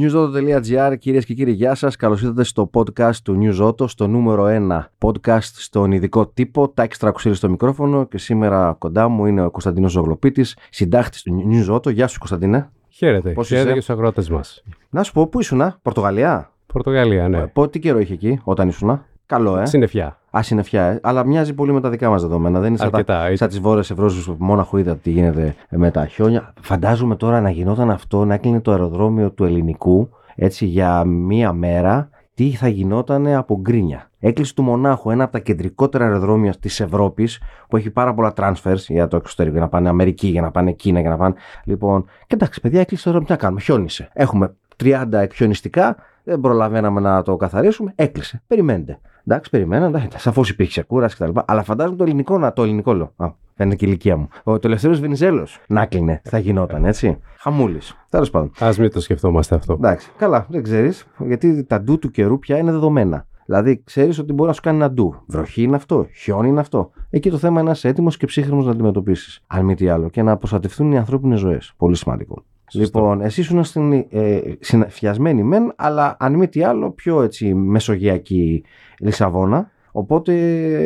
newsauto.gr κυρίες και κύριοι γεια σας. Καλώς ήρθατε στο podcast του News Auto στο νούμερο 1 podcast στον ειδικό τύπο. Τα έξτρα ακουσίλη στο μικρόφωνο και σήμερα κοντά μου είναι ο Κωνσταντίνος Ζωγλοπίτης συντάχτης του News Auto. Γεια σου Κωνσταντίνε Χαίρετε, Πώς χαίρετε είσαι; και στους αγρότες μας. Να σου πω πού ήσουνα; Πορτογαλία; Πορτογαλία, ναι. Πότε τι καιρό είχε εκεί όταν ήσουνα; Καλό ε. Συννεφιά. Α, συννεφιά, ε. αλλά μοιάζει πολύ με τα δικά μας δεδομένα. Δεν είναι σαν, τα, Αρκετά. σαν τις βόρειες Ευρώσει που μόναχο είδα τι γίνεται με τα χιόνια. Φαντάζομαι τώρα να γινόταν αυτό, να έκλεινε το αεροδρόμιο του ελληνικού έτσι για μία μέρα. Τι θα γινόταν από γκρίνια. Έκλεισε του Μονάχου, ένα από τα κεντρικότερα αεροδρόμια της Ευρώπης, που έχει πάρα πολλά transfers για το εξωτερικό, για να πάνε Αμερική, για να πάνε Κίνα, για να πάνε. Λοιπόν, και εντάξει, παιδιά, έκλεισε το αεροδρόμιο. Τι να κάνουμε, χιόνισε. Έχουμε 30 εκχιονιστικά, δεν προλαβαίναμε να το καθαρίσουμε. Έκλεισε. Περιμένετε. Εντάξει, περιμέναν. Σαφώ υπήρχε κούραση κτλ. Αλλά φαντάζομαι το ελληνικό να το ελληνικό λέω. Α, φαίνεται και η ηλικία μου. Ο τελευταίο Βενιζέλος να κλείνε. Θα γινόταν, έτσι. Χαμούλης. Τέλος πάντων. Ας μην το σκεφτόμαστε αυτό. Εντάξει. Καλά, δεν ξέρεις. Γιατί τα ντου του καιρού πια είναι δεδομένα. Δηλαδή, ξέρεις ότι μπορεί να σου κάνει ένα ντου. Βροχή είναι αυτό, χιόνι είναι αυτό. Εκεί το θέμα είναι να είσαι έτοιμος και ψύχρεμος να αντιμετωπίσεις. Αν μη τι άλλο. Και να προστατευτούν οι ανθρώπινες ζωές. Πολύ σημαντικό. Σωστό. Λοιπόν, εσύ ήσουν στην ε, συναφιασμένη μεν, αλλά αν μη τι άλλο, πιο έτσι μεσογειακή Λισαβόνα. Οπότε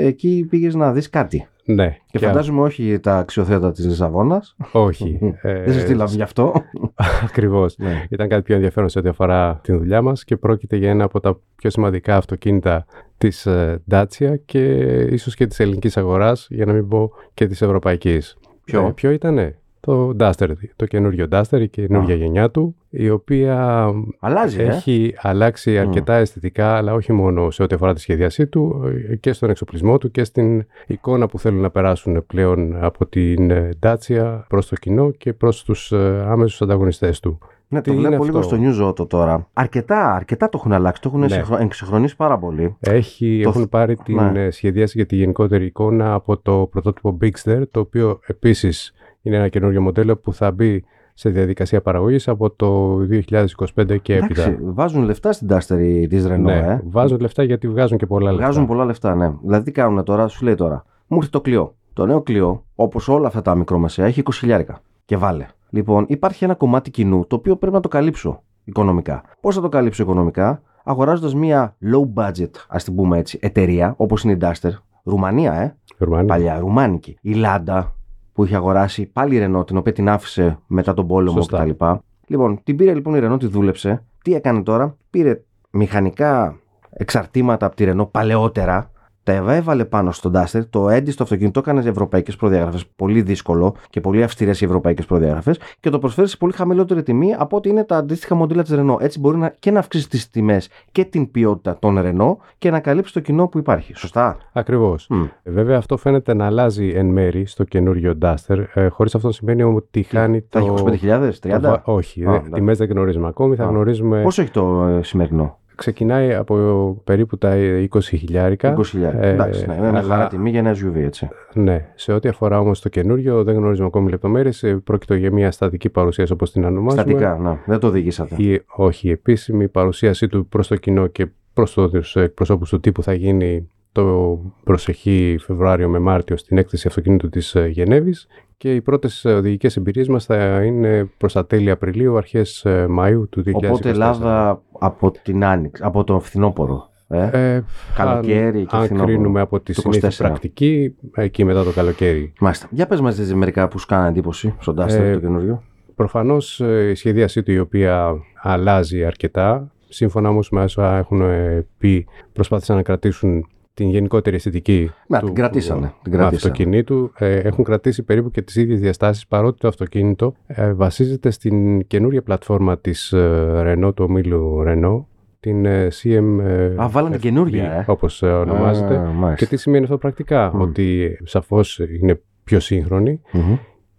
εκεί πήγες να δεις κάτι. Ναι. Και, φαντάζομαι όχι τα αξιοθέατα της Λισαβόνας. Όχι. ε, Δεν σε στείλαμε γι' αυτό. Ακριβώς. ναι. Ήταν κάτι πιο ενδιαφέρον σε ό,τι αφορά την δουλειά μας και πρόκειται για ένα από τα πιο σημαντικά αυτοκίνητα της ε, Dacia και ίσως και της ελληνικής αγοράς, για να μην πω και της ευρωπαϊκής. Ποιο; Ε, ποιο ήτανε; Το Duster, το καινούριο Duster, η καινούργια Α. γενιά του, η οποία Αλλάζει, ε. έχει αλλάξει αρκετά αισθητικά, αλλά όχι μόνο σε ό,τι αφορά τη σχεδιασή του, ε, και στον εξοπλισμό του και στην εικόνα που θέλουν να περάσουν πλέον από την ε, Dacia προς το κοινό και προς τους ε, άμεσους ανταγωνιστές του. Ναι, το Τι είναι βλέπω λίγο αυτό; στο News Auto τώρα. Αρκετά, αρκετά το έχουν αλλάξει. Το έχουν Ναι. εξυγχρονίσει εξυγχρονίσει πάρα πολύ. Έχει, Το έχουν θ- πάρει την ναι. ε, σχεδίαση για τη γενικότερη εικόνα από το πρωτότυπο Bigster, το οποίο επίσης είναι ένα καινούριο μοντέλο που θα μπει σε διαδικασία παραγωγής από το 2025 και έπειτα. Εντάξει, βάζουν λεφτά στην Duster τη Renault, ναι, ε. βάζουν λεφτά γιατί βγάζουν και πολλά λεφτά. Βγάζουν πολλά λεφτά, ναι. Δηλαδή, τι κάνουν τώρα, σου λέει τώρα. Μου ήρθε το κλειό. Το νέο κλειό, όπως όλα αυτά τα μικρομεσαία, έχει 20 χιλιάρικα. Και βάλε. Λοιπόν, υπάρχει ένα κομμάτι κοινού το οποίο πρέπει να το καλύψω οικονομικά. Πώς θα το καλύψω οικονομικά, αγοράζοντας μία low budget, ας την πούμε έτσι, εταιρεία, όπως είναι η Duster, Ρουμανία, ε. Γερμανία. Παλιά, ρουμάνικη. Η Λάντα που είχε αγοράσει πάλι η Renault, την οποία την άφησε μετά τον πόλεμο Σωστά. κτλ. Λοιπόν, την πήρε λοιπόν η Renault, τη δούλεψε. Τι έκανε τώρα, πήρε μηχανικά εξαρτήματα από τη Renault παλαιότερα, τα έβαλε πάνω στον Duster, το έντυσε το αυτοκίνητο, το έκανε σε ευρωπαϊκές προδιαγραφές. Πολύ δύσκολο και πολύ αυστηρές οι ευρωπαϊκές προδιαγραφές και το προσφέρει σε πολύ χαμηλότερη τιμή από ό,τι είναι τα αντίστοιχα μοντέλα της Renault. Έτσι μπορεί να, και να αυξήσει τις τιμές και την ποιότητα των Renault και να καλύψει το κοινό που υπάρχει. Σωστά; Ακριβώς. Μμ. Βέβαια αυτό φαίνεται να αλλάζει εν μέρη στο καινούριο Duster, ε, χωρίς αυτό να σημαίνει ότι χάνει Θα το... έχει 25.000, 30. το βα- Όχι, Α, δε- εντάξει. τιμές δεν γνωρίζουμε ακόμη, θα Α. γνωρίζουμε... Πόσο έχει το ε, σημερινό, Ξεκινάει από περίπου τα 20 χιλιάρικα. 20.000. Ε, Εντάξει, ναι, είναι μια αλλά- χαρά τιμή για ένα SUV, έτσι. Ναι, σε ό,τι αφορά όμως το καινούριο δεν γνωρίζουμε ακόμη λεπτομέρειες. Ε, Πρόκειται για μια στατική παρουσίαση όπως την ονομάζουμε. Στατικά, να, δεν το οδηγήσατε. Η, όχι, η επίσημη παρουσίασή του προς το κοινό και προς τους εκπροσώπους του τύπου θα γίνει το προσεχή Φεβρουάριο με Μάρτιο στην έκθεση αυτοκίνητου της ε, Γενέβης και οι πρώτες ε, οδηγικές εμπειρίες μας θα είναι προς τα τέλη Απριλίου, αρχές ε, Μαΐου του 2024. Οπότε Ελλάδα από την Άνοιξη, από το φθινόπωρο. Ε; Ε, Καλοκαίρι αν, και αν φθινόπωρο. κρίνουμε από τη Το συνήθεια 24. πρακτική, εκεί μετά το καλοκαίρι. Μάλιστα. Για πες μας τις μερικά που σου κάνανε εντύπωση στον Duster Ε, το καινούριο. Προφανώς ε, η σχεδίασή του η οποία αλλάζει αρκετά. Σύμφωνα όμως με όσα έχουν ε, πει, προσπάθησαν να κρατήσουν την γενικότερη αισθητική Να, του την κρατήσανε, την κρατήσανε. αυτοκινήτου. Ε, έχουν κρατήσει περίπου και τις ίδιες διαστάσεις παρότι το αυτοκίνητο ε, βασίζεται στην καινούργια πλατφόρμα της ε, Renault, του ομίλου Renault, την ε, CM ε, Α, βάλανε την καινούργια, ε. όπως ε, ονομάζεται. Α, μάλιστα. Και τι σημαίνει αυτό πρακτικά, Μμ. ότι σαφώς είναι πιο σύγχρονη Μμμ.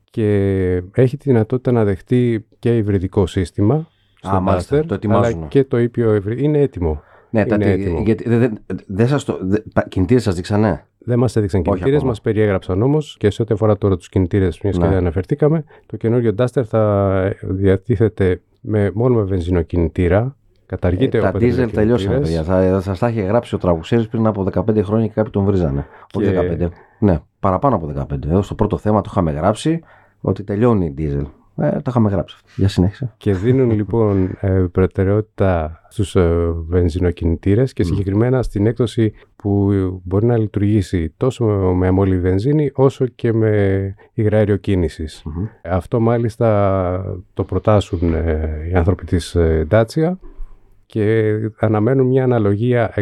και έχει τη δυνατότητα να δεχτεί και υβριδικό σύστημα στο μάλιστα, Duster, το ετοιμάζουν. αλλά και το ήπιο υβρι- Είναι έτοιμο. Ναι, τα, είναι τι- έτοιμο. γιατί δεν δεν- δεν σας το... δεν- τα κινητήρες σας δείξανε; Δεν μας έδειξαν Όχι κινητήρες, ακόμα. μας περιέγραψαν όμως και σε ό,τι αφορά τώρα τους κινητήρες, μιας και Ναι. δεν αναφερθήκαμε, το καινούριο Duster θα διατίθεται με, μόνο με βενζινοκινητήρα. Καταργείται Ε, ο τα diesel πετρελαιοκινητήρας. τελειώσαν, παιδιά. Θα, θα στα είχε γράψει ο Τραγουσέρης πριν από 15 χρόνια και κάποιοι τον βρίζανε. Όχι Και- 15. Ναι, παραπάνω από 15. Εδώ στο πρώτο θέμα το είχαμε γράψει ότι τελειώνει η diesel. Ε, τα είχαμε γράψει αυτά. Για συνέχισε. Και δίνουν λοιπόν ε, προτεραιότητα στους ε, βενζινοκινητήρες και συγκεκριμένα στην έκδοση που μπορεί να λειτουργήσει τόσο με αμόλυβη βενζίνη όσο και με υγραέριο κίνησης. Αυτό μάλιστα το προτάσουν ε, οι άνθρωποι της ε, Dacia και αναμένουν μια αναλογία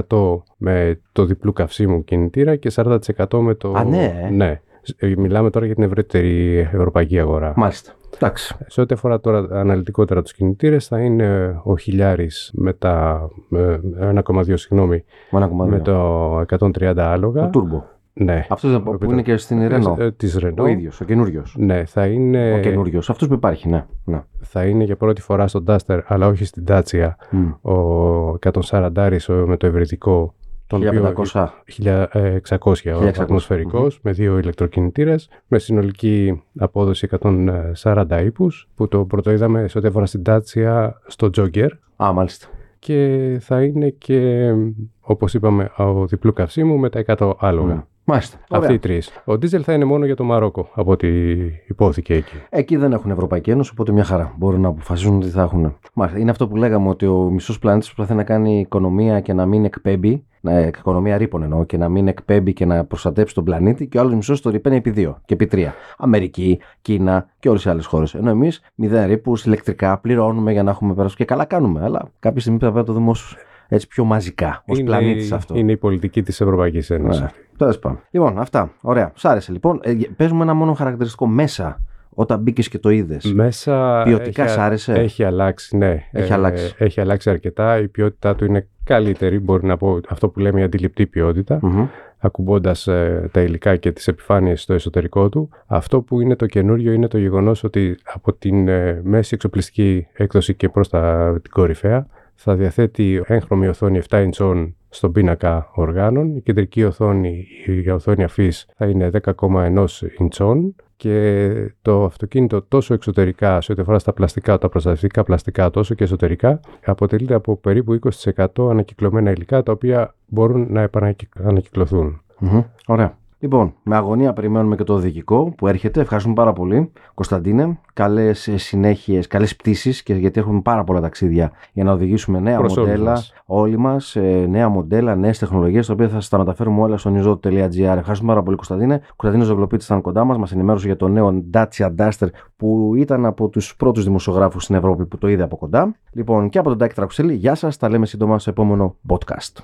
60% με το διπλού καυσίμου κινητήρα και 40% με το... Α, ναι. ναι. Ε, Μιλάμε τώρα για την ευρύτερη ευρωπαϊκή αγορά. Μάλιστα. Εντάξει. Σε ό,τι αφορά τώρα αναλυτικότερα τους κινητήρες θα είναι ο χιλιάρης με τα με 1,2 συγγνώμη Με 1,2. με το 130 άλογα. Το turbo. Ναι. Αυτός που είναι και στην Renault. Ε, της Renault. Ο ίδιος, ο καινούριος. Ναι, θα είναι, Ο καινούριος. Αυτός που υπάρχει, ναι. ναι. θα είναι για πρώτη φορά στον Duster, αλλά όχι στην Dacia, Μμ. ο 140 με το ευρυδικό. Τον οποίο- 1500. 1600 ο 1600, ατμοσφαιρικός, με δύο ηλεκτροκινητήρες με συνολική απόδοση 140 ύπους που το πρωτοείδαμε σε ό,τι αφορά στην Dacia στο Jogger Α, μάλιστα. και θα είναι και όπως είπαμε ο διπλού καυσίμου με τα 100 άλογα. Μμ. Μάλιστα. Αυτοί Ωραία. οι τρεις. Ο Diesel θα είναι μόνο για το Μαρόκο από ό,τι υπόθηκε εκεί. Εκεί δεν έχουν Ευρωπαϊκή Ένωση, οπότε μια χαρά. Μπορούν να αποφασίσουν τι θα έχουν. Μάλιστα. Είναι αυτό που λέγαμε ότι ο μισός πλανήτης προσπαθεί να κάνει οικονομία και να μην εκπέμπει. Να, οικονομία ρήπων εννοώ και να μην εκπέμπει και να προστατέψει τον πλανήτη και ο άλλος μισός το ρηπαίνει επί δύο και επί τρία. Αμερική, Κίνα και όλες οι άλλες χώρες. Ενώ εμείς μηδέν ρήπους, ηλεκτρικά πληρώνουμε για να έχουμε περάσει και καλά κάνουμε. Αλλά κάποια στιγμή θα πρέπει να το δούμε ως, έτσι πιο μαζικά, ως Είναι- πλανήτης αυτό. Είναι η πολιτική της Ευρωπαϊκής Ένωσης. Ναι. Τέλος πάντων. Λοιπόν, αυτά. Ωραία. Σ' άρεσε λοιπόν. Ε, παίζουμε ένα μόνο χαρακτηριστικό μέσα όταν μπήκες και το είδες. Μέσα Ποιοτικά έχει, σ' άρεσε; Έχει αλλάξει, ναι. Έχει αλλάξει. Έχει αλλάξει αρκετά. Η ποιότητά του είναι καλύτερη, μπορεί να πω αυτό που λέμε η αντιληπτή ποιότητα, ακουμπώντας ε, τα υλικά και τις επιφάνειες στο εσωτερικό του. Αυτό που είναι το καινούριο είναι το γεγονός ότι από την ε, μέση εξοπλιστική έκδοση και προς τα, την κορυφαία θα διαθέτει έγχρωμη οθόνη 7 inch στον πίνακα οργάνων. Η κεντρική οθόνη, η οθόνη αφής θα είναι 10,1 inch και το αυτοκίνητο τόσο εξωτερικά σε ό,τι αφορά στα πλαστικά, τα προστατευτικά πλαστικά, τόσο και εσωτερικά, αποτελείται από περίπου 20% ανακυκλωμένα υλικά τα οποία μπορούν να επανακυκλωθούν. Μμμ. Ωραία. Λοιπόν, με αγωνία περιμένουμε και το οδηγικό που έρχεται. Ευχαριστούμε πάρα πολύ. Κωνσταντίνε, καλές συνέχειες, καλές πτήσεις και γιατί έχουμε πάρα πολλά ταξίδια για να οδηγήσουμε νέα Προς όλους μοντέλα. μας. Όλοι μας, νέα μοντέλα, νέες τεχνολογίες, τα οποία θα σας τα μεταφέρουμε όλα στο newsroad.gr. Ευχαριστούμε πάρα πολύ, Κωνσταντίνε. Κωνσταντίνο Ζογκλοπίτης ήταν κοντά μας, μας ενημέρωσε για το νέο Dacia Duster που ήταν από τους πρώτους δημοσιογράφους στην Ευρώπη που το είδε από κοντά. Λοιπόν, και από τον Τάκη Τρακουσέλη, γεια σας. Τα λέμε σύντομα στο επόμενο podcast.